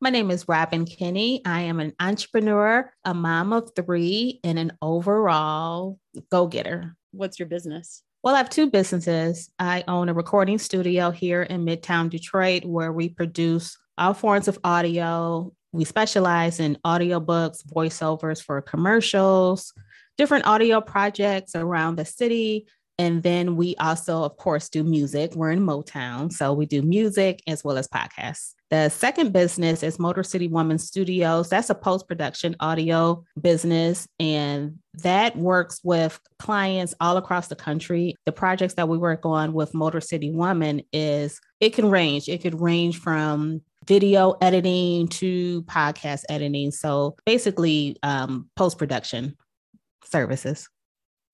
My name is Robin Kinney. I am an entrepreneur, a mom of three, and an overall go getter. What's your business? Well, I have two businesses. I own a recording studio here in Midtown Detroit where we produce all forms of audio. We specialize in audiobooks, voiceovers for commercials, different audio projects around the city, and then we also, of course, do music. We're in Motown. So we do music as well as podcasts. The second business is Motor City Woman Studios. That's a post production audio business, and that works with clients all across the country. The projects that we work on with Motor City Woman is it can range. It could range from video editing to podcast editing. So basically, um, post production services.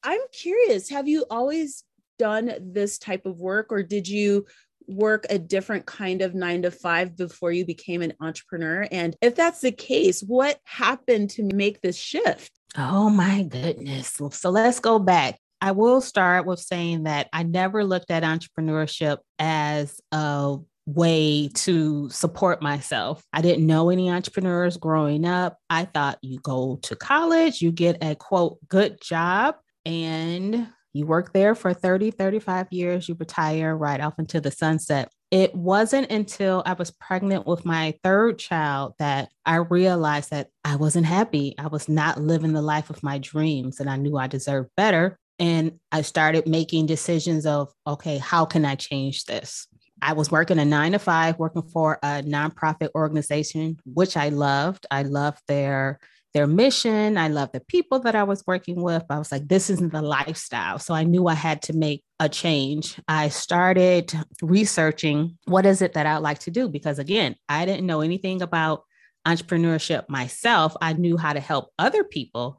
I'm curious, have you always done this type of work or did you work a different kind of nine to five before you became an entrepreneur? And if that's the case, what happened to make this shift? Oh my goodness. So let's go back. I will start with saying that I never looked at entrepreneurship as a way to support myself. I didn't know any entrepreneurs growing up. I thought you go to college, you get a quote good job, and you work there for 30, 35 years, you retire right off into the sunset. It wasn't until I was pregnant with my third child that I realized that I wasn't happy. I was not living the life of my dreams, and I knew I deserved better. And I started making decisions of, okay, how can I change this? I was working a nine to five, working for a nonprofit organization, which I loved. I loved their their mission. I love the people that I was working with. I was like, this isn't the lifestyle. So I knew I had to make a change. I started researching what is it that I'd like to do? Because again, I didn't know anything about entrepreneurship myself. I knew how to help other people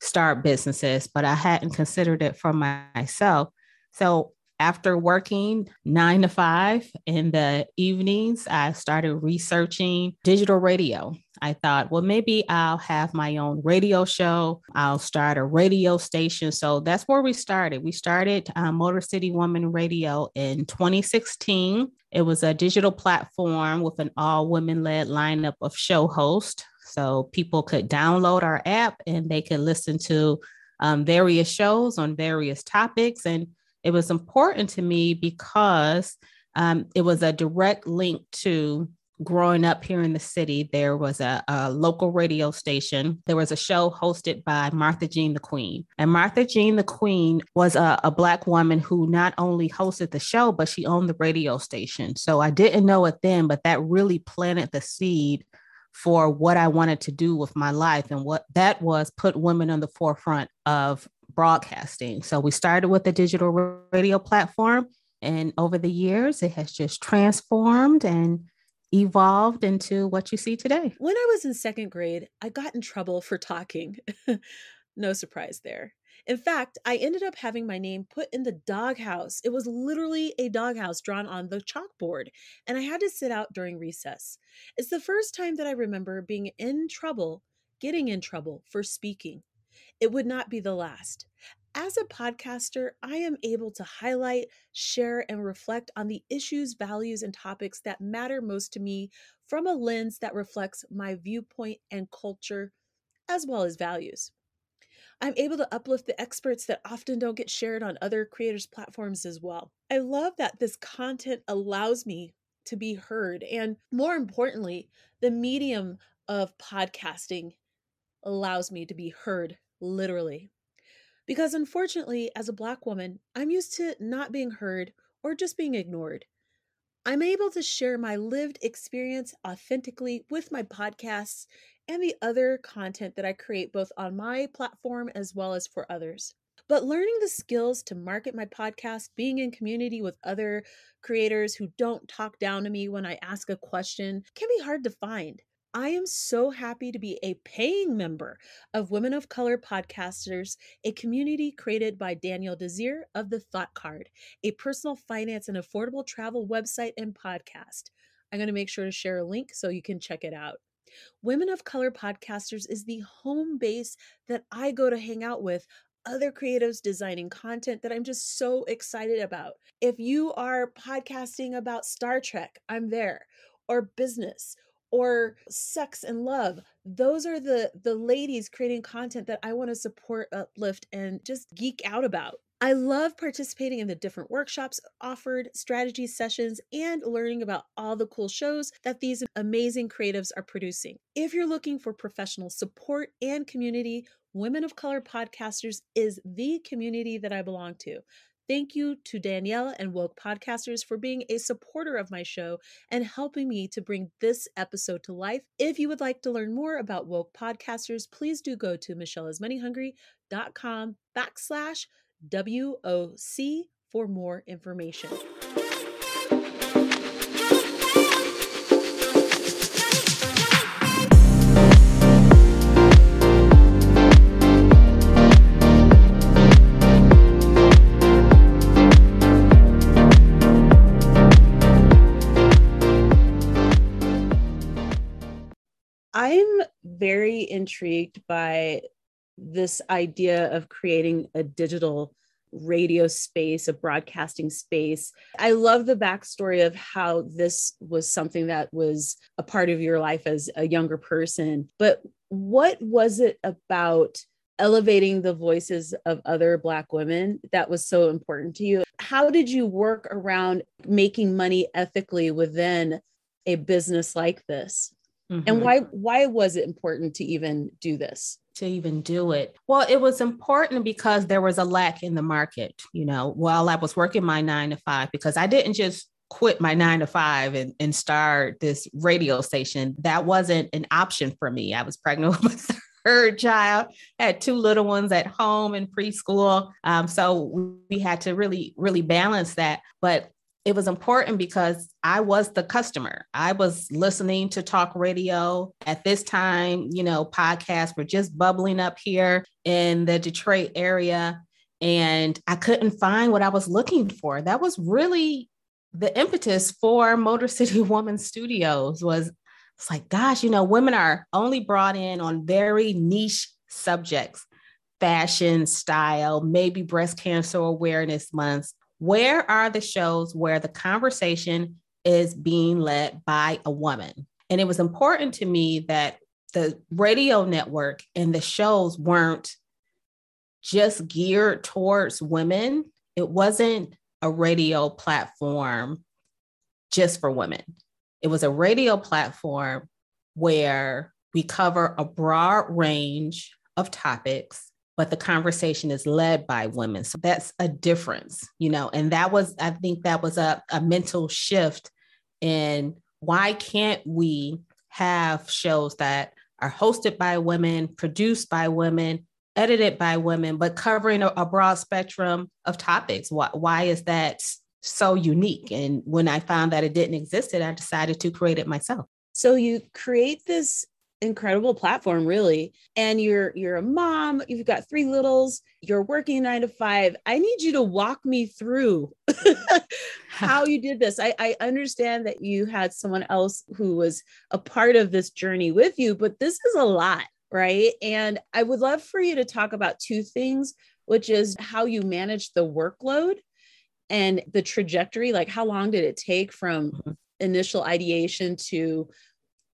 start businesses, but I hadn't considered it for myself. So after working nine to five in the evenings, I started researching digital radio. I thought, well, maybe I'll have my own radio show. I'll start a radio station. So that's where we started. We started uh, Motor City Woman Radio in 2016. It was a digital platform with an all women led lineup of show hosts. So people could download our app and they could listen to um, various shows on various topics. And it was important to me because um, it was a direct link to growing up here in the city. There was a, a, local radio station. There was a show hosted by Martha Jean the Queen. And Martha Jean the Queen was a, a Black woman who not only hosted the show, but she owned the radio station. So I didn't know it then, but that really planted the seed for what I wanted to do with my life. And what that was put women on the forefront of broadcasting. So we started with a digital radio platform. And over the years, it has just transformed and evolved into what you see today. When I was in second grade, I got in trouble for talking. no surprise there. In fact, I ended up having my name put in the doghouse. It was literally a doghouse drawn on the chalkboard, and I had to sit out during recess. It's the first time that I remember being in trouble, getting in trouble for speaking. It would not be the last. As a podcaster, I am able to highlight, share, and reflect on the issues, values, and topics that matter most to me from a lens that reflects my viewpoint and culture, as well as values. I'm able to uplift the experts that often don't get shared on other creators' platforms as well. I love that this content allows me to be heard. And more importantly, the medium of podcasting allows me to be heard literally. Because unfortunately, as a Black woman, I'm used to not being heard or just being ignored. I'm able to share my lived experience authentically with my podcasts and the other content that I create both on my platform as well as for others. But learning the skills to market my podcast, being in community with other creators who don't talk down to me when I ask a question, can be hard to find. I am so happy to be a paying member of Women of Color Podcasters, a community created by Danielle Desir of The Thought Card, a personal finance and affordable travel website and podcast. I'm going to make sure to share a link so you can check it out. Women of Color Podcasters is the home base that I go to hang out with other creatives designing content that I'm just so excited about. If you are podcasting about Star Trek, I'm there, or business or sex and love those are the the ladies creating content that i want to support uplift and just geek out about I love participating in the different workshops offered, strategy sessions, and learning about all the cool shows that these amazing creatives are producing. If you're looking for professional support and community, Women of Color Podcasters is the community that I belong to. Thank you to Danielle and WOC Podcasters for being a supporter of my show and helping me to bring this episode to life. If you would like to learn more about WOC Podcasters, please do go to michelleismoneyhungry.com backslash WOC for more information. Intrigued by this idea of creating a digital radio space, a broadcasting space. I love the backstory of how this was something that was a part of your life as a younger person. But what was it about elevating the voices of other Black women that was so important to you? How did you work around making money ethically within a business like this? Mm-hmm. And why why was it important to even do this? To even do it. Well, it was important because there was a lack in the market, you know, while I was working my 9 to 5 because I didn't just quit my 9 to 5 and, and start this radio station. That wasn't an option for me. I was pregnant with my third child, had two little ones at home in preschool. Um, so we had to really, really balance that. But it was important because I was the customer. I was listening to talk radio at this time, you know, podcasts were just bubbling up here in the Detroit area. And I couldn't find what I was looking for. That was really the impetus for Motor City Woman Studios was it's like, gosh, you know, women are only brought in on very niche subjects, fashion, style, maybe breast cancer awareness months where are the shows where the conversation is being led by a woman? And it was important to me that the radio network and the shows weren't just geared towards women. It wasn't a radio platform just for women. It was a radio platform where we cover a broad range of topics but the conversation is led by women. So that's a difference, you know, and that was, I think that was a, a mental shift in why can't we have shows that are hosted by women, produced by women, edited by women, but covering a, a broad spectrum of topics. Why, why is that so unique? And when I found that it didn't exist, I decided to create it myself. So you create this incredible platform really. And you're you're a mom you've got three littles you're working nine to five. I need you to walk me through how you did this. I, I understand that you had someone else who was a part of this journey with you but this is a lot right? And i would love for you to talk about two things which is how you manage the workload and the trajectory. Like how long did it take from mm-hmm. initial ideation to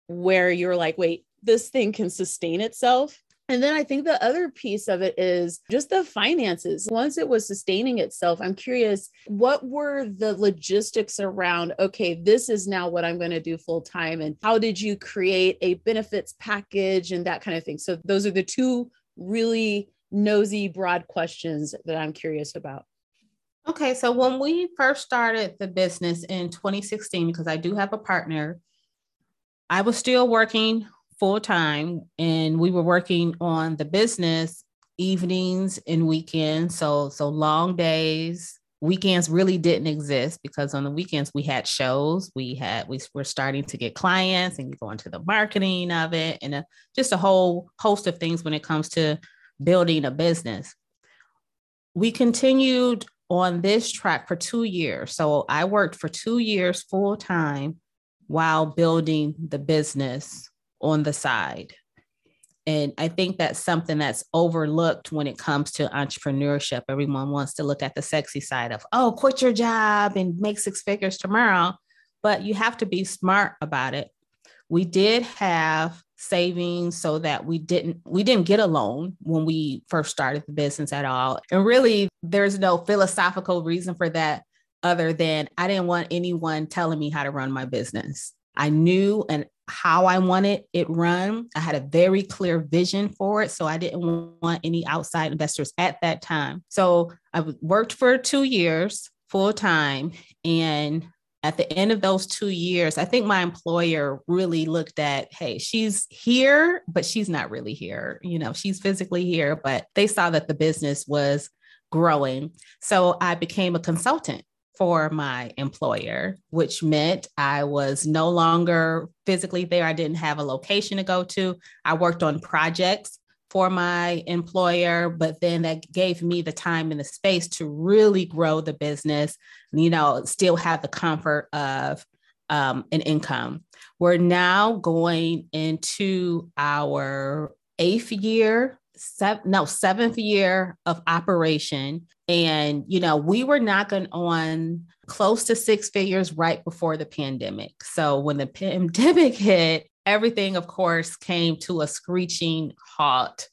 where you're like, wait, this thing can sustain itself. And then I think the other piece of it is just the finances. Once it was sustaining itself, I'm curious, what were the logistics around, okay, this is now what I'm going to do full time? And how did you create a benefits package and that kind of thing? So, those are the two really nosy, broad questions that I'm curious about. Okay, so when we first started the business in 2016, because I do have a partner, I was still working full time and we were working on the business evenings and weekends. So, so long days. Weekends really didn't exist because on the weekends we had shows. We had we were starting to get clients and you go into the marketing of it and a, just a whole host of things when it comes to building a business. We continued on this track for two years. So I worked for two years full time while building the business on the side. And I think that's something that's overlooked when it comes to entrepreneurship. Everyone wants to look at the sexy side of, oh, quit your job and make six figures tomorrow. But you have to be smart about it. We did have savings so that we didn't we didn't get a loan when we first started the business at all. And really there's no philosophical reason for that other than I didn't want anyone telling me how to run my business. I knew and how I wanted it run. I had a very clear vision for it. So I didn't want any outside investors at that time. So I worked for two years full time. And at the end of those two years, I think my employer really looked at, hey, she's here, but she's not really here. You know, she's physically here, but they saw that the business was growing. So I became a consultant for my employer, which meant I was no longer physically there. I didn't have a location to go to. I worked on projects for my employer, but then that gave me the time and the space to really grow the business, you know, still have the comfort of um, an income. We're now going into our eighth year seven, no, seventh year of operation. And, you know, we were knocking on close to six figures right before the pandemic. So when the pandemic hit, everything, of course, came to a screeching halt.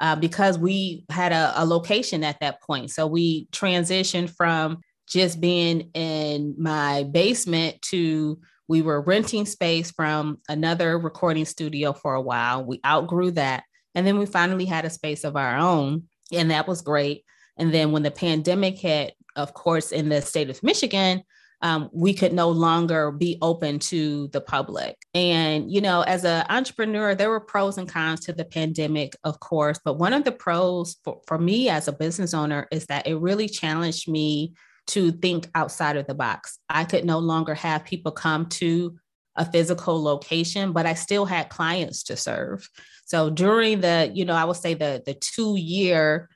Uh, because we had a, a location at that point. So we transitioned from just being in my basement to we were renting space from another recording studio for a while. We outgrew that. And then we finally had a space of our own, and that was great. And then when the pandemic hit, of course, in the state of Michigan, um, we could no longer be open to the public. And, you know, as an entrepreneur, there were pros and cons to the pandemic, of course. But one of the pros for, for me as a business owner is that it really challenged me to think outside of the box. I could no longer have people come to a physical location, but I still had clients to serve. So during the, you know, I would say the the two year,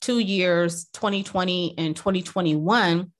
two years, 2020 and 2021,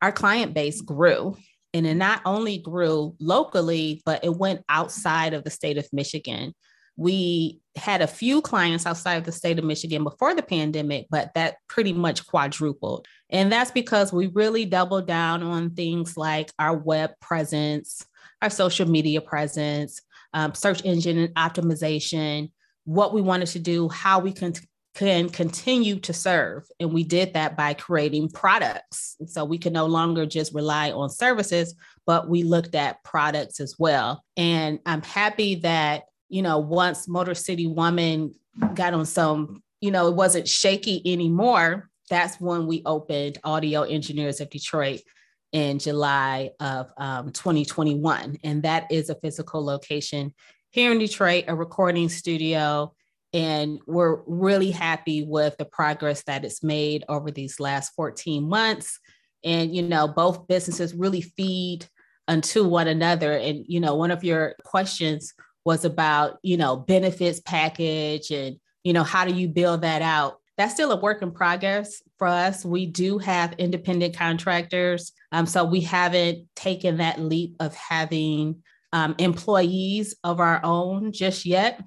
our client base grew. And it not only grew locally, but it went outside of the state of Michigan. We had a few clients outside of the state of Michigan before the pandemic, but that pretty much quadrupled. And that's because we really doubled down on things like our web presence, our social media presence, um, search engine optimization, what we wanted to do, how we can, can continue to serve. And we did that by creating products. So we can no longer just rely on services, but we looked at products as well. And I'm happy that, you know, once Motor City Woman got on some, you know, it wasn't shaky anymore. That's when we opened Audio Engineers of Detroit in July of um, 2021. And that is a physical location here in Detroit, a recording studio. And we're really happy with the progress that it's made over these last 14 months. And, you know, both businesses really feed unto one another. And, you know, one of your questions was about, you know, benefits package and, you know, how do you build that out? That's still a work in progress for us. We do have independent contractors. Um, so we haven't taken that leap of having um, employees of our own just yet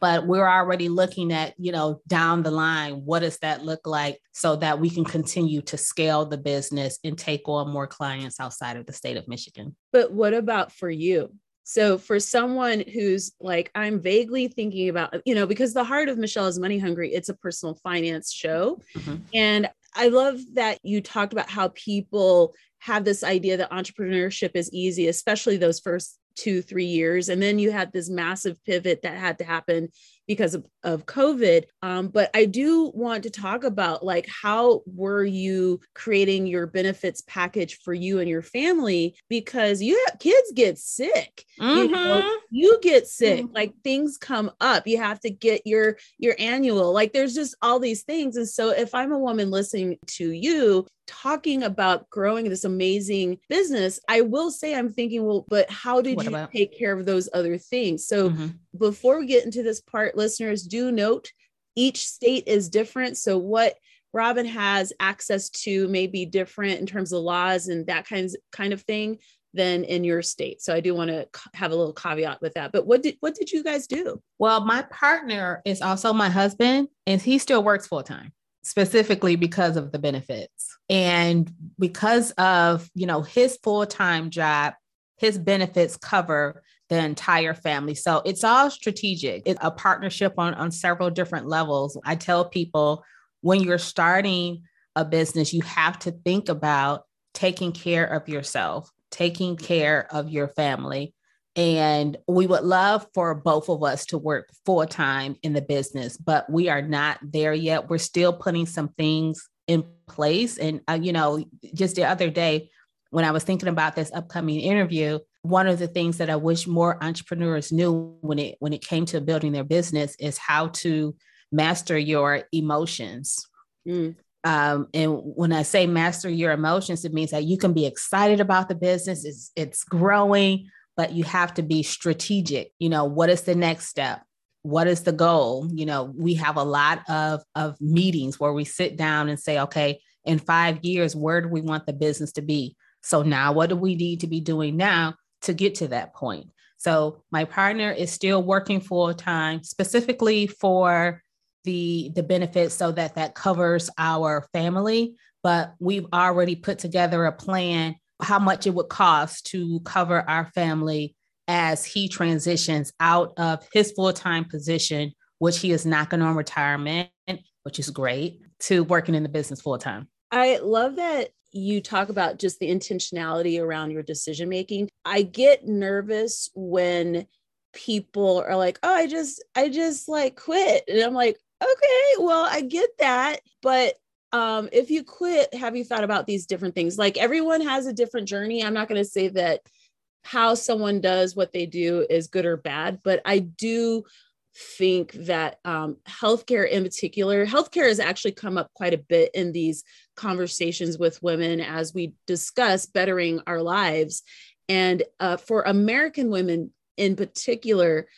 but we're already looking at you know down the line what does that look like so that we can continue to scale the business and take on more clients outside of the state of michigan but what about for you so for someone who's like i'm vaguely thinking about you know because the heart of michelle is money hungry it's a personal finance show mm-hmm. and i love that you talked about how people have this idea that entrepreneurship is easy especially those first two, three years. And then you had this massive pivot that had to happen because of, of COVID. Um, but I do want to talk about like how were you creating your benefits package for you and your family because you have kids get sick. Mm-hmm. You, know, you, get sick, mm-hmm. like things come up. You have to get your your annual. Like there's just all these things. And so if I'm a woman listening to you talking about growing this amazing business, I will say I'm thinking, well, but how did what you about? take care of those other things? So mm-hmm. before we get into this part, listeners, do note each state is different. So what Robin has access to may be different in terms of laws and that kinds kind of thing than in your state. So I do want to have a little caveat with that. But what did what did you guys do? Well, my partner is also my husband and he still works full time specifically because of the benefits. And because of, you know, his full-time job, his benefits cover the entire family. So it's all strategic. It's a partnership on, on several different levels. I tell people when you're starting a business, you have to think about taking care of yourself, taking care of your family. And we would love for both of us to work full time in the business, but we are not there yet. We're still putting some things in place. And, uh, you know, just the other day, when I was thinking about this upcoming interview, one of the things that I wish more entrepreneurs knew when it when it came to building their business is how to master your emotions. Mm. Um, and when I say master your emotions, it means that you can be excited about the business, it's it's growing, but you have to be strategic. You know, what is the next step? What is the goal? You know, we have a lot of of meetings where we sit down and say, okay, in five years, where do we want the business to be? So now what do we need to be doing now to get to that point. So my partner is still working full time, specifically for the the benefits, so that that covers our family. But we've already put together a plan how much it would cost to cover our family as he transitions out of his full time position, which he is not going on retirement, which is great, to working in the business full time. I love that you talk about just the intentionality around your decision making. I get nervous when people are like, "Oh, I just I just like quit." And I'm like, "Okay, well, I get that, but um if you quit, have you thought about these different things? Like everyone has a different journey. I'm not going to say that how someone does what they do is good or bad, but I do think that um, healthcare in particular, healthcare has actually come up quite a bit in these conversations with women as we discuss bettering our lives. And uh, for American women in particular,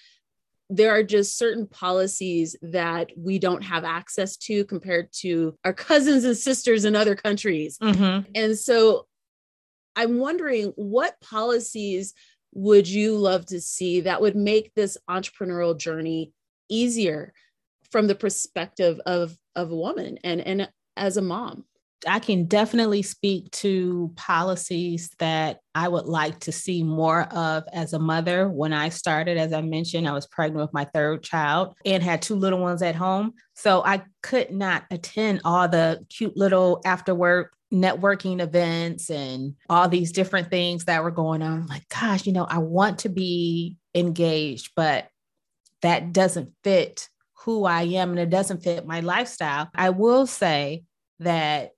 there are just certain policies that we don't have access to compared to our cousins and sisters in other countries. Mm-hmm. And so I'm wondering what policies would you love to see that would make this entrepreneurial journey easier from the perspective of of a woman and and as a mom I can definitely speak to policies that I would like to see more of as a mother. When I started, as I mentioned, I was pregnant with my third child and had two little ones at home. So I could not attend all the cute little after work networking events and all these different things that were going on. I'm like, gosh, you know, I want to be engaged, but that doesn't fit who I am and it doesn't fit my lifestyle. I will say that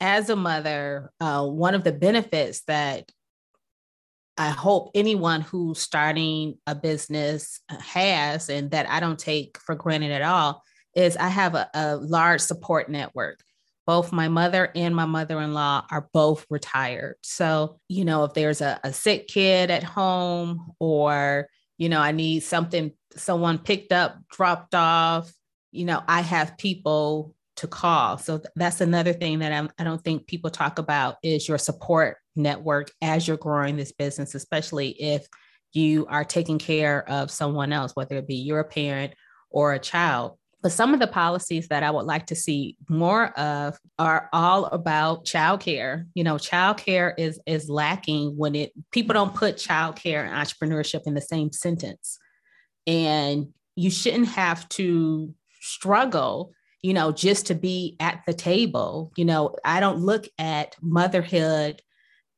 as a mother, uh, one of the benefits that I hope anyone who's starting a business has, and that I don't take for granted at all, is I have a, a large support network. Both my mother and my mother-in-law are both retired. So you know if there's a, a, sick kid at home or you know i need something someone picked up dropped off you know i have people to call so that's another thing that I'm, i don't think people talk about is your support network as you're growing this business especially if you are taking care of someone else whether it be your parent or a child but some of the policies that I would like to see more of are all about childcare. You know, childcare is is lacking when it people don't put childcare and entrepreneurship in the same sentence. And you shouldn't have to struggle, you know, just to be at the table. You know, I don't look at motherhood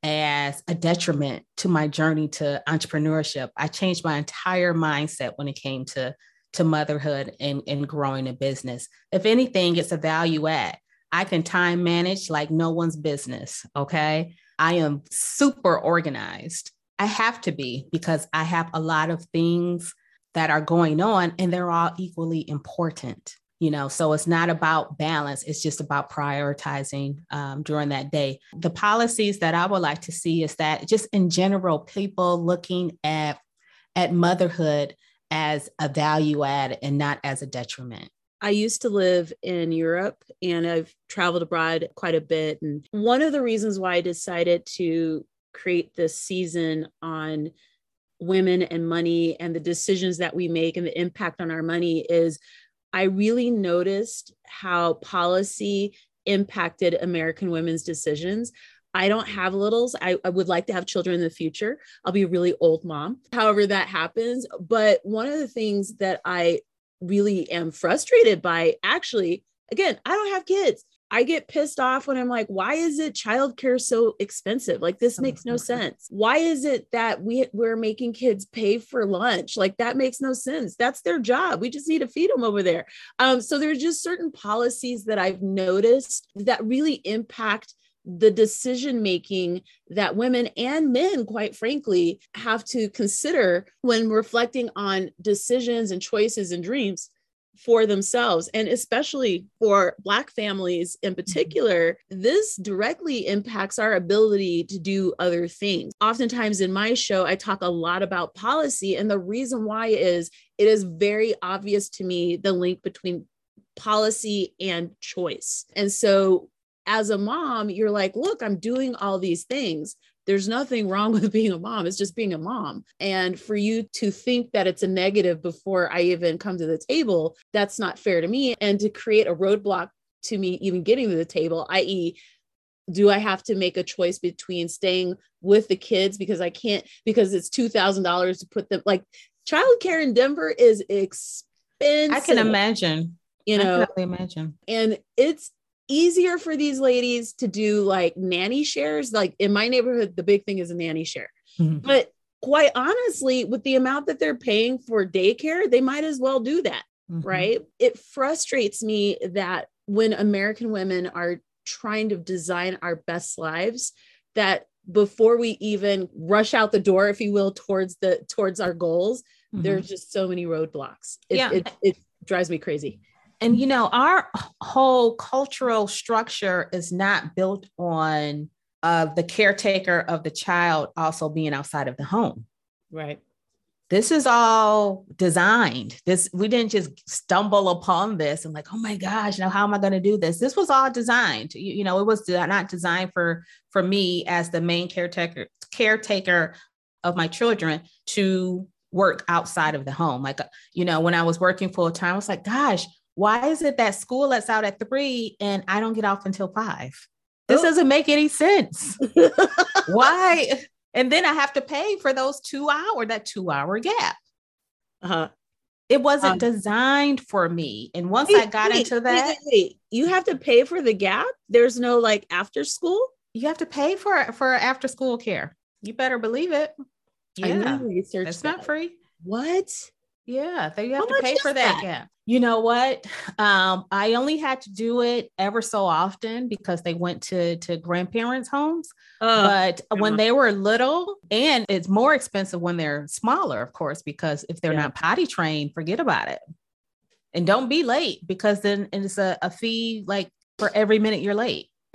as a detriment to my journey to entrepreneurship. I changed my entire mindset when it came to to motherhood and, and growing a business. If anything, it's a value add. I can time manage like no one's business. Okay. I am super organized. I have to be because I have a lot of things that are going on and they're all equally important. You know, so it's not about balance, it's just about prioritizing um, during that day. The policies that I would like to see is that just in general, people looking at at motherhood as a value add and not as a detriment. I used to live in Europe and I've traveled abroad quite a bit. And one of the reasons why I decided to create this season on women and money and the decisions that we make and the impact on our money is I really noticed how policy impacted American women's decisions. I don't have littles. I, I, would like to have children in the future. I'll be a really old mom, however that happens. But one of the things that I really am frustrated by, actually, again, I don't have kids. I get pissed off when I'm like, why is it childcare so expensive? Like this makes no sense. Why is it that we we're making kids pay for lunch? Like that makes no sense. That's their job. We just need to feed them over there. Um, so there's just certain policies that I've noticed that really impact the decision making that women and men, quite frankly, have to consider when reflecting on decisions and choices and dreams for themselves and especially for black families in mm-hmm. particular this directly impacts our ability to do other things. Oftentimes in my show i talk a lot about policy and the reason why is it is very obvious to me the link between policy and choice. And so as a mom you're like look i'm doing all these things there's nothing wrong with being a mom. It's just being a mom. And for you to think that it's a negative before I even come to the table, that's not fair to me. And to create a roadblock to me even getting to the table, i.e., do I have to make a choice between staying with the kids because I can't, because it's $2,000 to put them like childcare in Denver is expensive. I can imagine. You know, I can imagine. And it's easier for these ladies to do like nanny shares. Like in my neighborhood, the big thing is a nanny share. Mm-hmm. But quite honestly, with the amount that they're paying for daycare, they might as well do that. Mm-hmm. Right. It frustrates me that when American women are trying to design our best lives, that before we even rush out the door, if you will, towards the towards our goals, mm-hmm. there's just so many roadblocks. It, yeah. it, it drives me crazy and you know our whole cultural structure is not built on uh, the caretaker of the child also being outside of the home. Right. This is all designed. This we didn't just stumble upon this and like oh my gosh now how am i going to do this? This was all designed. You, you know it was not designed for for me as the main caretaker caretaker of my children to work outside of the home. Like you know when i was working full time i was like gosh why is it that school lets out at three and I don't get off until five? This doesn't make any sense. why? And then I have to pay for those two hour, that two hour gap. Uh-huh. It wasn't um, designed for me. And once wait, I got wait, into that, wait, you have to pay for the gap. There's no like after school. You have to pay for for after school care. You better believe it. Yeah, it's not free. What? Yeah, they have How to pay for that. that. Yeah. You know what? Um, I only had to do it ever so often because they went to to grandparents' homes. Uh, but uh-huh. when they were little, and it's more expensive when they're smaller, of course, because if they're yeah. not potty trained, forget about it. And don't be late because then it's a, a fee like for every minute you're late.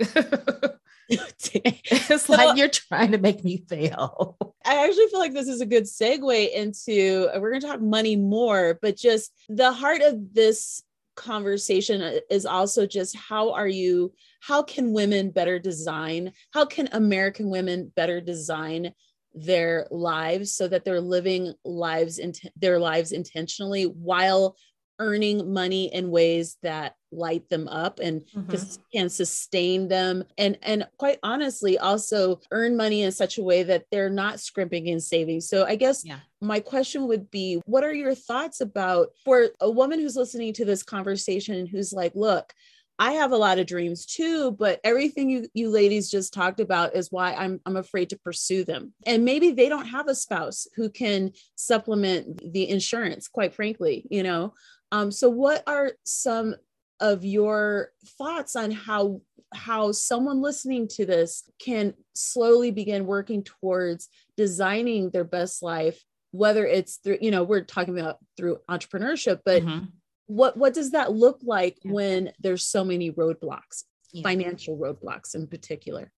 it's so, like you're trying to make me fail. I actually feel like this is a good segue into uh, we're going to talk money more, but just the heart of this conversation uh, is also just how are you how can women better design how can american women better design their lives so that they're living lives in their lives intentionally while earning money in ways that light them up and mm-hmm. can sustain them and and quite honestly also earn money in such a way that they're not scrimping and saving so i guess yeah. my question would be what are your thoughts about for a woman who's listening to this conversation and who's like look I have a lot of dreams too, but everything you you ladies just talked about is why I'm I'm afraid to pursue them. And maybe they don't have a spouse who can supplement the insurance, quite frankly, you know. Um, so what are some of your thoughts on how how someone listening to this can slowly begin working towards designing their best life whether it's through you know we're talking about through entrepreneurship but mm-hmm. what what does that look like yeah. when there's so many roadblocks yeah. financial roadblocks in particular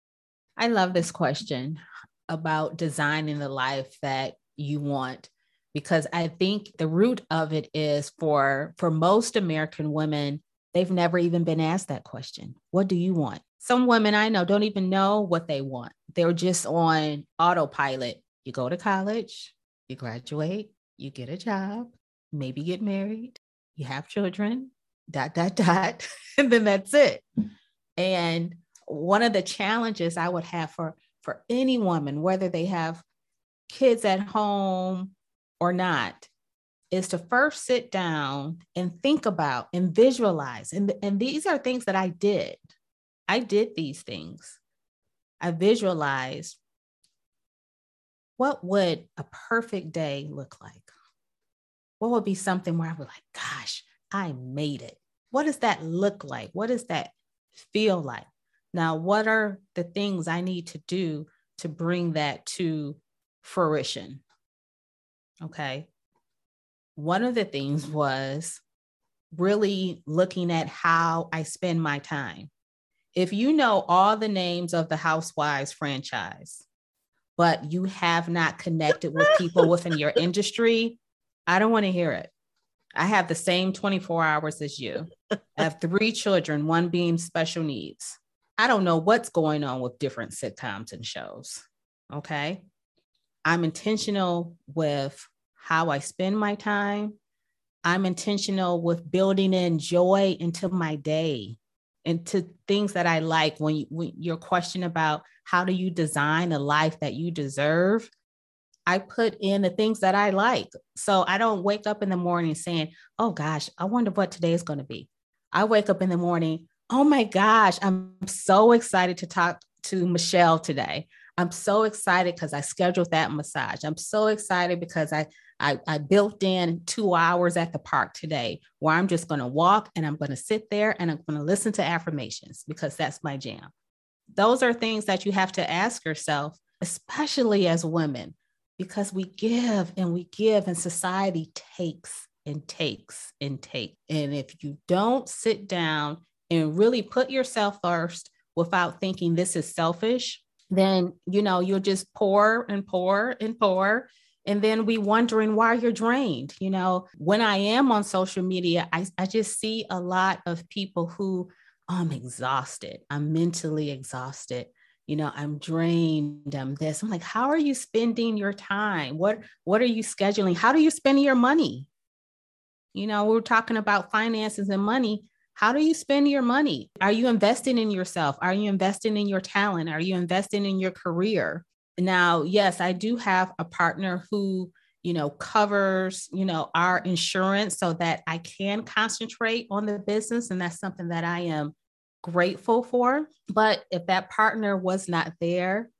i love this question about designing the life that you want because i think the root of it is for for most american women They've never even been asked that question. What do you want? Some women I know don't even know what they want. They're just on autopilot. You go to college, you graduate, you get a job, maybe get married, you have children, dot, dot, dot, and then that's it. And one of the challenges I would have for for any woman, whether they have kids at home or not, is to first sit down and think about and visualize. And, and these are things that I did. I did these things. I visualized what would a perfect day look like? What would be something where I would like, gosh, I made it. What does that look like? What does that feel like? Now, what are the things I need to do to bring that to fruition? Okay. One of the things was really looking at how I spend my time. If you know all the names of the Housewives franchise, but you have not connected with people within your industry, I don't want to hear it. I have the same 24 hours as you. I have three children, one being special needs. I don't know what's going on with different sitcoms and shows. Okay. I'm intentional with how I spend my time. I'm intentional with building in joy into my day, into things that I like. When, you, when your question about how do you design a life that you deserve, I put in the things that I like. So I don't wake up in the morning saying, oh gosh, I wonder what today is going to be. I wake up in the morning, oh my gosh, I'm so excited to talk to Michelle today. I'm so excited because I scheduled that massage. I'm so excited because I, I, I built in two hours at the park today where I'm just going to walk and I'm going to sit there and I'm going to listen to affirmations because that's my jam. Those are things that you have to ask yourself, especially as women because we give and we give, and society takes and takes and takes. And if you don't sit down and really put yourself first without thinking this is selfish, then you know you'll just pour and pour and pour. And then we wondering why you're drained you know? When i am on social media i, I just see a lot of people who oh, i'm exhausted. I'm mentally exhausted. You know i'm drained. I'm this. I'm like how are you spending your time? What what are you scheduling? How do you spend your money? You know we're talking about finances and money how do you spend your money are you investing in yourself are you investing in your talent are you investing in your career now yes i do have a partner who you know covers you know our insurance so that i can concentrate on the business and that's something that i am grateful for. But if that partner was not there,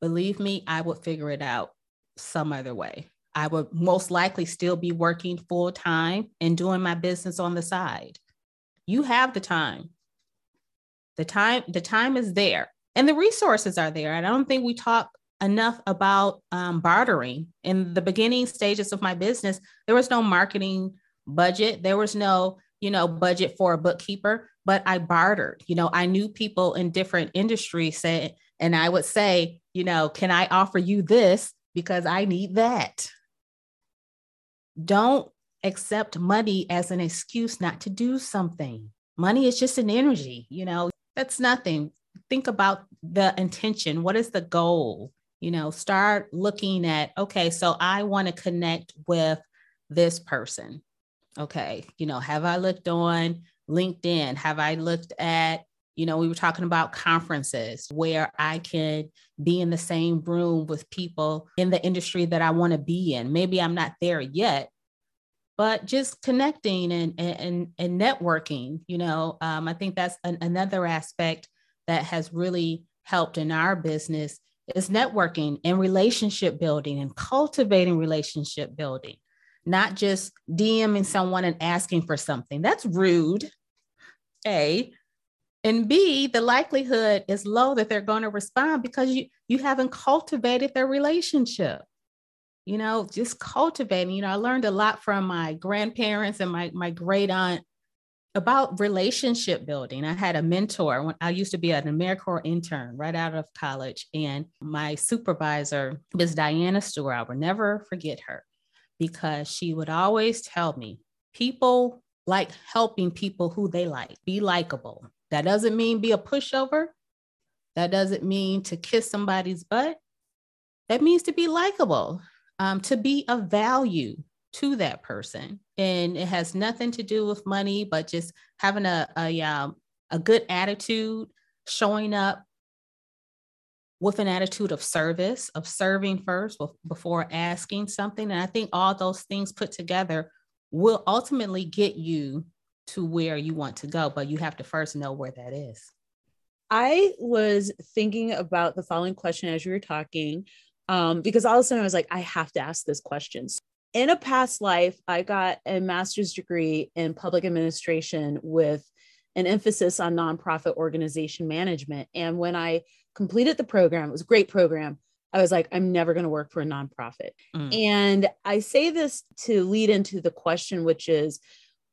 believe me, I would figure it out some other way. I would most likely still be working full time and doing my business on the side. You have the time. The time, the time is there, and the resources are there. I don't think we talk enough about um, bartering. In the beginning stages of my business, there was no marketing budget. There was no, you know, budget for a bookkeeper but I bartered. You know, I knew people in different industries say, and I would say, you know, can I offer you this because I need that? Don't accept money as an excuse not to do something. Money is just an energy, you know, that's nothing. Think about the intention. What is the goal? You know, start looking at, okay, so I want to connect with this person. Okay, you know, have I looked on LinkedIn? Have I looked at, you know, we were talking about conferences where I can be in the same room with people in the industry that I want to be in. Maybe I'm not there yet, but just connecting and and and networking, you know, um, I think that's an, another aspect that has really helped in our business is networking and relationship building and cultivating relationship building not just DMing someone and asking for something. That's rude. A. And B, the likelihood is low that they're going to respond because you you haven't cultivated their relationship. You know, just cultivating. You know, I learned a lot from my grandparents and my my great aunt about relationship building. I had a mentor when I used to be an AmeriCorps intern right out of college, and my supervisor was Diana Stewart. I will never forget her because she would always tell me people like helping people who they like, be likable. That doesn't mean be a pushover. That doesn't mean to kiss somebody's butt. That means to be likable, um, to be of value to that person. And it has nothing to do with money, but just having a, a, um, a good attitude, showing up with an attitude of service, of serving first before asking something. And I think all those things put together will ultimately get you to where you want to go, but you have to first know where that is. I was thinking about the following question as you were talking, um, because all of a sudden I was like, I have to ask this question. In a past life, I got a master's degree in public administration with an emphasis on nonprofit organization management. And when I completed the program, it was a great program. I was like, I'm never going to work for a nonprofit. Mm. And I say this to lead into the question, which is,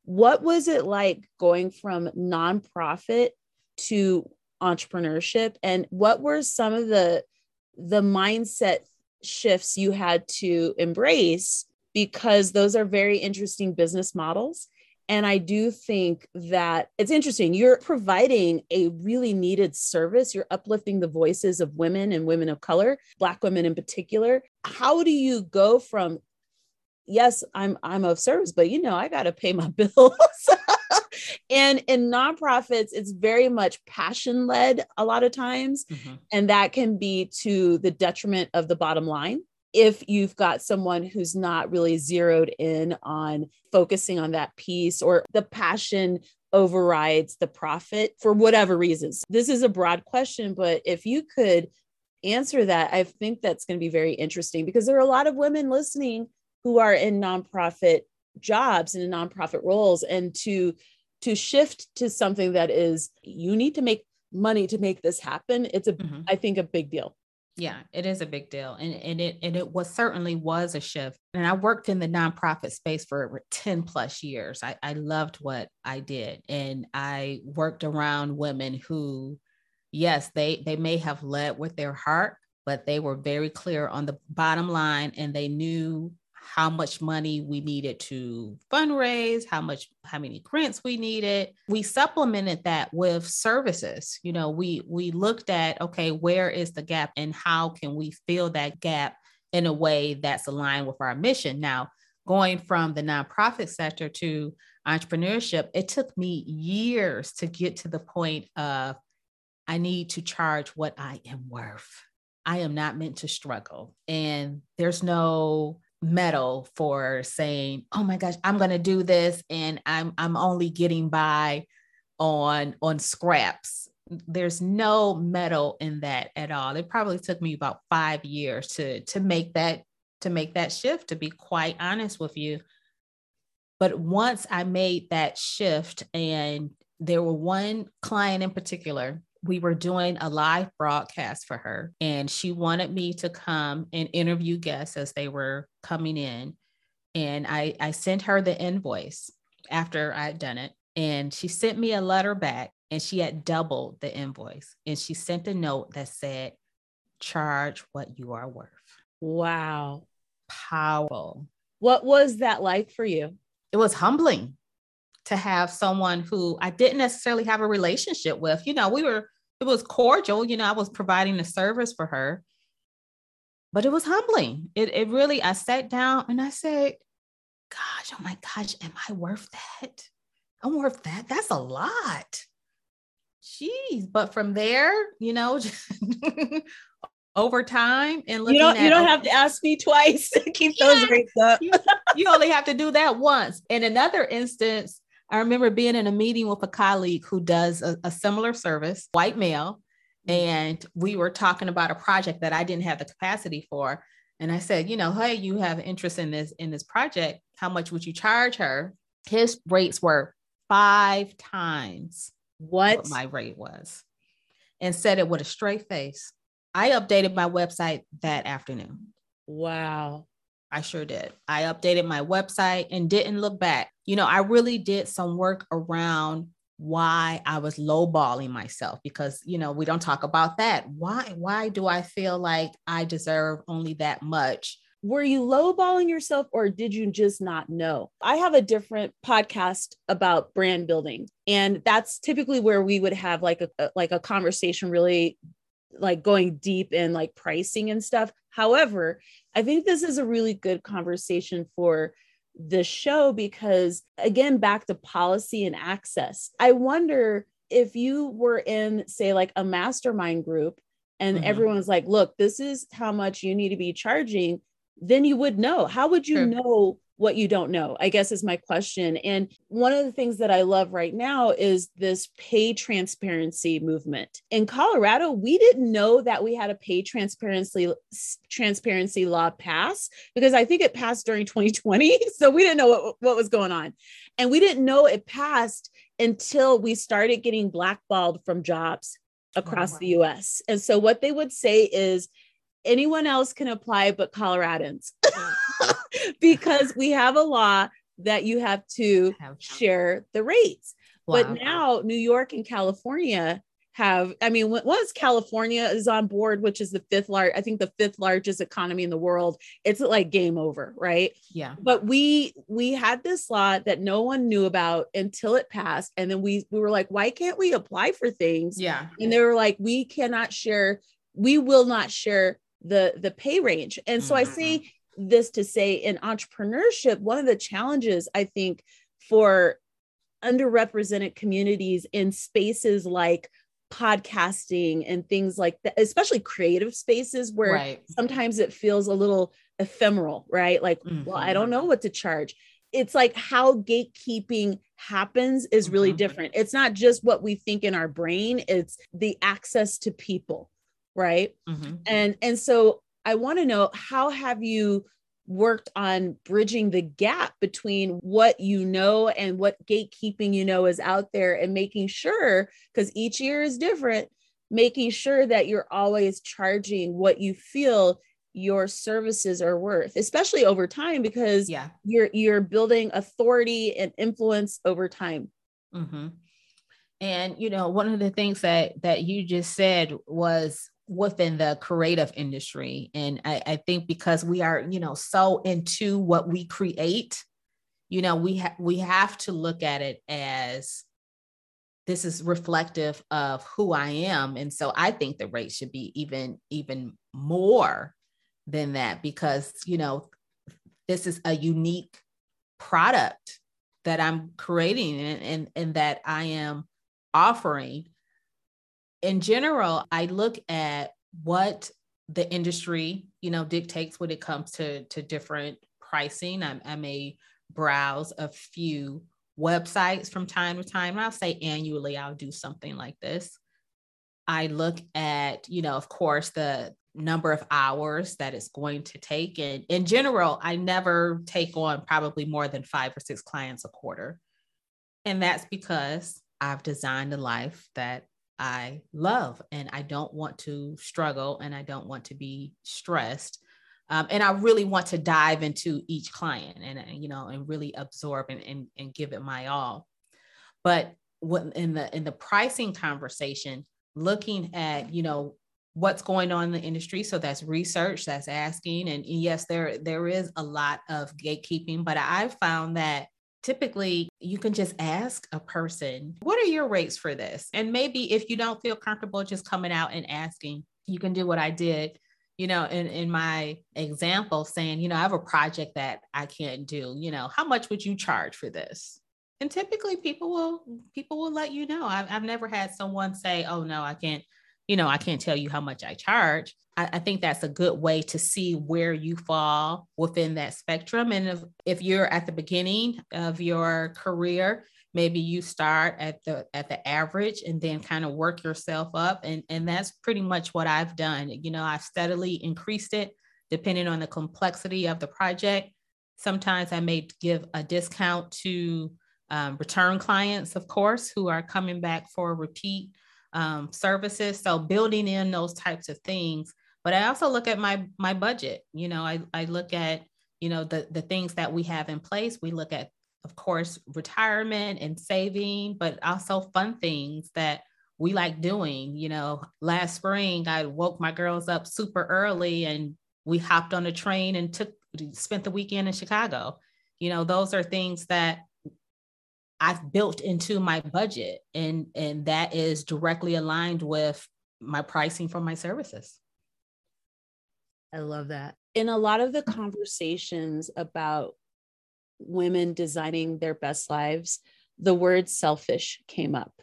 what was it like going from nonprofit to entrepreneurship and what were some of the the mindset shifts you had to embrace because those are very interesting business models and I do think that it's interesting. You're providing a really needed service. You're uplifting the voices of women and women of color, Black women in particular. How do you go from, yes, I'm I'm of service, but you know, I got to pay my bills. And in nonprofits, it's very much passion led a lot of times. Mm-hmm. And that can be to the detriment of the bottom line if you've got someone who's not really zeroed in on focusing on that piece or the passion overrides the profit for whatever reasons. This is a broad question, but if you could answer that, I think that's going to be very interesting because there are a lot of women listening who are in nonprofit jobs and in nonprofit roles and to to shift to something that is you need to make money to make this happen it's a mm-hmm. I think a big deal yeah, it is a big deal. And, and it and it was certainly was a shift. And I worked in the nonprofit space for 10 plus years. I, I loved what I did. And I worked around women who, yes, they they may have led with their heart, but they were very clear on the bottom line and they knew how much money we needed to fundraise, how much, how many grants we needed. We supplemented that with services. You know, we we looked at okay, where is the gap and how can we fill that gap in a way that's aligned with our mission. Now, going from the nonprofit sector to entrepreneurship, it took me years to get to the point of I need to charge what I am worth. I am not meant to struggle. And there's no medal for saying, "Oh my gosh, I'm going to do this and I'm I'm only getting by on on scraps." There's no medal in that at all. It probably took me about 5 years to to make that to make that shift to be quite honest with you. But once I made that shift and there were one client in particular we were doing a live broadcast for her and she wanted me to come and interview guests as they were coming in. And i i sent her the invoice after i had done it and she sent me a letter back and she had doubled the invoice and she sent a note that said charge what you are worth. Wow. Powerful. What was that like for you? It was humbling to have someone who I didn't necessarily have a relationship with. You know, we were it was cordial. You know, I was providing a service for her, but it was humbling. It, it really, I sat down and I said, gosh, oh my gosh, am I worth that? I'm worth that. That's a lot. Jeez. But from there, you know, over time and you don't, you don't have to ask me twice to keep yeah, those rates up. you, you only have to do that once. In another instance, I remember being in a meeting with a colleague who does a, a similar service, white male, mm-hmm. and we were talking about a project that I didn't have the capacity for. And I said, you know, hey, you have interest in this in this project. How much would you charge her? His rates were five times what, what my rate was, and said it with a straight face. I updated my website that afternoon. Wow. I sure did. I updated my website and didn't look back. You know, I really did some work around why I was lowballing myself because, you know, we don't talk about that. Why why do I feel like I deserve only that much? Were you lowballing yourself or did you just not know? I have a different podcast about brand building and that's typically where we would have like a like a conversation really like going deep in like pricing and stuff. However, I think this is a really good conversation for the show because again back to policy and access. I wonder if you were in, say, like a mastermind group and mm-hmm. everyone's like, look, this is how much you need to be charging, then you would know. How would you know what you don't know? I guess is my question. And one of the things that I love right now is this pay transparency movement. In Colorado, we didn't know that we had a pay transparency transparency law pass because I think it passed during 2020. So we didn't know what, what was going on. And we didn't know it passed until we started getting blackballed from jobs oh, across oh, wow. the US. And so what they would say is anyone else can apply but Coloradans. Because we have a law that you have to share the rates. Wow. But now New York and California have i mean once california is on board which is the fifth large i think the fifth largest economy in the world it's like game over right? Yeah. But we we had this law that no one knew about until it passed. And then we we were like why can't we apply for things? Yeah. And they were like we cannot share we will not share the the pay range and so mm-hmm. i say this to say in entrepreneurship one of the challenges i think for underrepresented communities in spaces like podcasting and things like that, especially creative spaces where right. sometimes it feels a little ephemeral, right? Like, mm-hmm. well, I don't mm-hmm. know what to charge. It's like how gatekeeping happens is really mm-hmm. different. It's not just what we think in our brain, it's the access to people, right? Mm-hmm. And and so I want to know how have you worked on bridging the gap between what you know and what gatekeeping you know is out there and making sure because each year is different making sure that you're always charging what you feel your services are worth especially over time because yeah you're you're building authority and influence over time mm-hmm. and you know one of the things that that you just said was within the creative industry. And I, I, think because we are, you know, so into what we create, you know, we have we have to look at it as this is reflective of who I am. And so I think the rate should be even, even more than that because, you know, this is a unique product that I'm creating and, and, and that I am offering in general, I look at what the industry, you know, dictates when it comes to to different pricing. I, I may browse a few websites from time to time. I'll say annually, I'll do something like this. I look at, you know, of course, the number of hours that it's going to take. And in general, I never take on probably more than five or six clients a quarter. And that's because I've designed a life that I love and I don't want to struggle and I don't want to be stressed. Um, and I really want to dive into each client and, uh, you know, and really absorb and, and, and give it my all. But what in the, in the pricing conversation, looking at, you know, what's going on in the industry. So that's research, that's asking. And, and yes, there, there is a lot of gatekeeping, but I've found that typically you can just ask a person, what are your rates for this? And maybe if you don't feel comfortable just coming out and asking, you can do what I did, you know, in, in my example saying, you know, I have a project that I can't do, you know, how much would you charge for this? And typically people will, people will let you know. I've, I've never had someone say, oh no, I can't, you know, I can't tell you how much I charge. I, I, think that's a good way to see where you fall within that spectrum. And if, if you're at the beginning of your career, maybe you start at the at the average and then kind of work yourself up. And, and that's pretty much what I've done. You know, I've steadily increased it depending on the complexity of the project. Sometimes I may give a discount to um, return clients, of course, who are coming back for a repeat um, services. So building in those types of things. But I also look at my my budget. You know, I, I look at you know the the things that we have in place. We look at, of course, retirement and saving, but also fun things that we like doing. You know, last spring I woke my girls up super early and we hopped on a train and took spent the weekend in Chicago. You know, those are things that I've built into my budget and and that is directly aligned with my pricing for my services. I love that. In a lot of the conversations about women designing their best lives, the word selfish came up.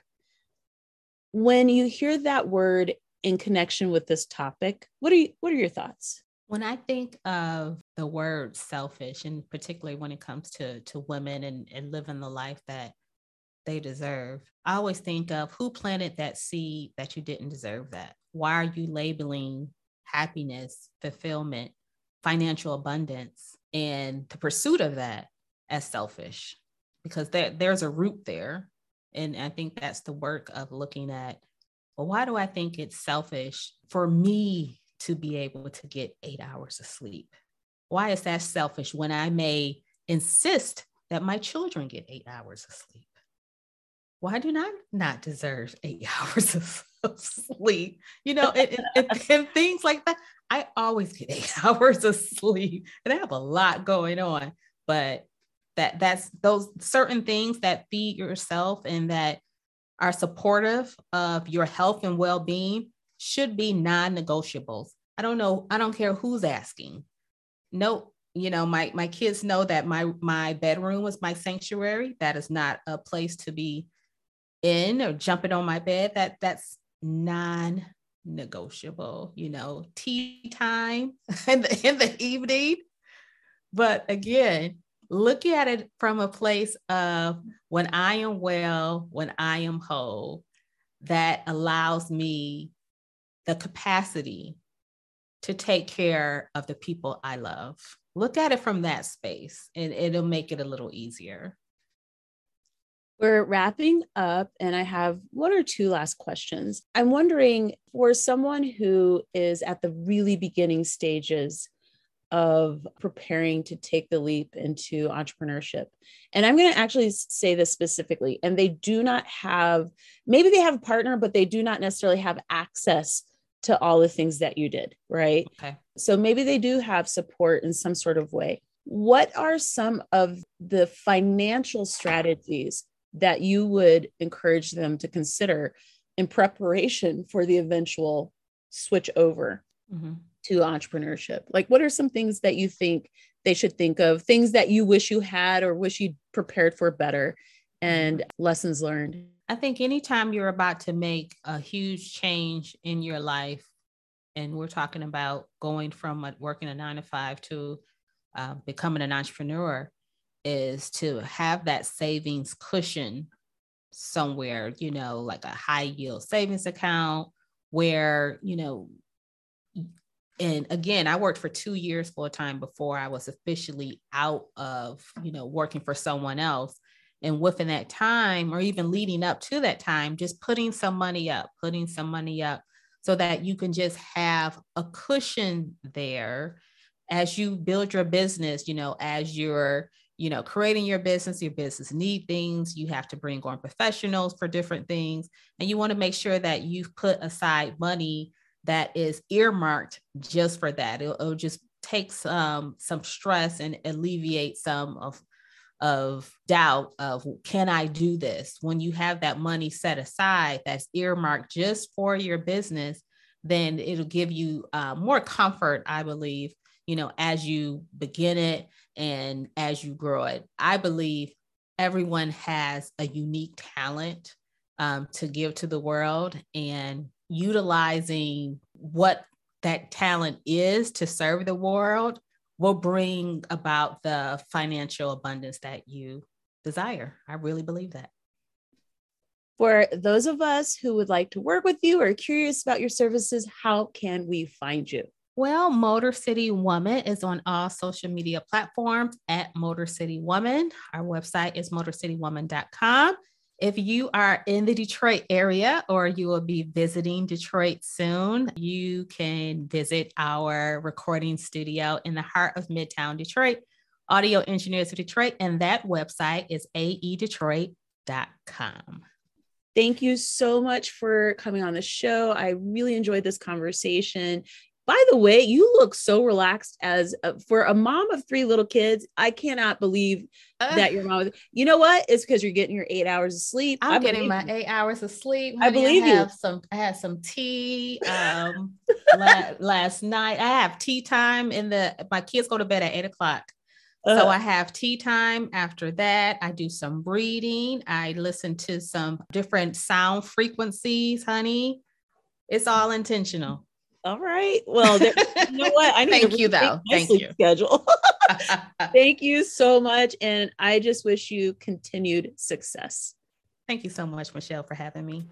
When you hear that word in connection with this topic, what are you, what are your thoughts? When I think of the word selfish, and particularly when it comes to to women and, and living the life that they deserve, I always think of who planted that seed that you didn't deserve that. Why are you labeling happiness, fulfillment, financial abundance, and the pursuit of that as selfish? Because there, there's a root there. And I think that's the work of looking at, well, why do I think it's selfish for me to be able to get eight hours of sleep? Why is that selfish when I may insist that my children get eight hours of sleep? Why do I not deserve eight hours of, sleep? You know, and, and, and things like that. I always get eight hours of sleep and I have a lot going on, but that that's those certain things that feed yourself and that are supportive of your health and well-being should be non-negotiables. I don't know, I don't care who's asking. No, you know, my my kids know that my my bedroom is my sanctuary. That is not a place to be in or jumping on my bed. That that's non-negotiable, you know, tea time in the in the evening. But again, look at it from a place of when I am well, when I am whole, that allows me the capacity to take care of the people I love. Look at it from that space and it'll make it a little easier. We're wrapping up, and I have one or two last questions. I'm wondering for someone who is at the really beginning stages of preparing to take the leap into entrepreneurship. And I'm going to actually say this specifically, and they do not have, maybe they have a partner, but they do not necessarily have access to all the things that you did, right? Okay. So maybe they do have support in some sort of way. What are some of the financial strategies that you would encourage them to consider in preparation for the eventual switch over mm-hmm. to entrepreneurship? Like, what are some things that you think they should think of, things that you wish you had or wish you prepared for better, and mm-hmm. lessons learned? I think anytime you're about to make a huge change in your life, and we're talking about going from a, working a nine to five to uh, becoming an entrepreneur, is to have that savings cushion somewhere, you know, like a high yield savings account where, you know, and again, I worked for two years full time before I was officially out of, you know, working for someone else. And within that time, or even leading up to that time, just putting some money up, putting some money up so that you can just have a cushion there as you build your business, you know, as you're you know, creating your business, your business need things. You have to bring on professionals for different things. And you want to make sure that you've put aside money that is earmarked just for that. It'll, it'll just take some some stress and alleviate some of of doubt of can I do this? When you have that money set aside that's earmarked just for your business, then it'll give you uh, more comfort, I believe, you know, as you begin it and as you grow it. I believe everyone has a unique talent um, to give to the world and utilizing what that talent is to serve the world will bring about the financial abundance that you desire. I really believe that. For those of us who would like to work with you or curious about your services, how can we find you? Well, Motor City Woman is on all social media platforms at Motor City Woman. Our website is motorcitywoman.com. If you are in the Detroit area or you will be visiting Detroit soon, you can visit our recording studio in the heart of Midtown Detroit, Audio Engineers of Detroit, and that website is aedetroit.com. Thank you so much for coming on the show. I really enjoyed this conversation. By the way, you look so relaxed as a, for a mom of three little kids. I cannot believe uh, that your mom. You know what? It's because you're getting your eight hours of sleep. I'm I getting my eight hours of sleep. Honey, I believe I have you. Some I had some tea um, la- last night. I have tea time in the. My kids go to bed at eight o'clock. Uh, so I have tea time after that. I do some reading. I listen to some different sound frequencies, honey. It's all intentional. All right. Well, there, you know what? I need Thank you though. Thank you. Schedule. Thank you so much. And I just wish you continued success. Thank you so much, Michelle, for having me.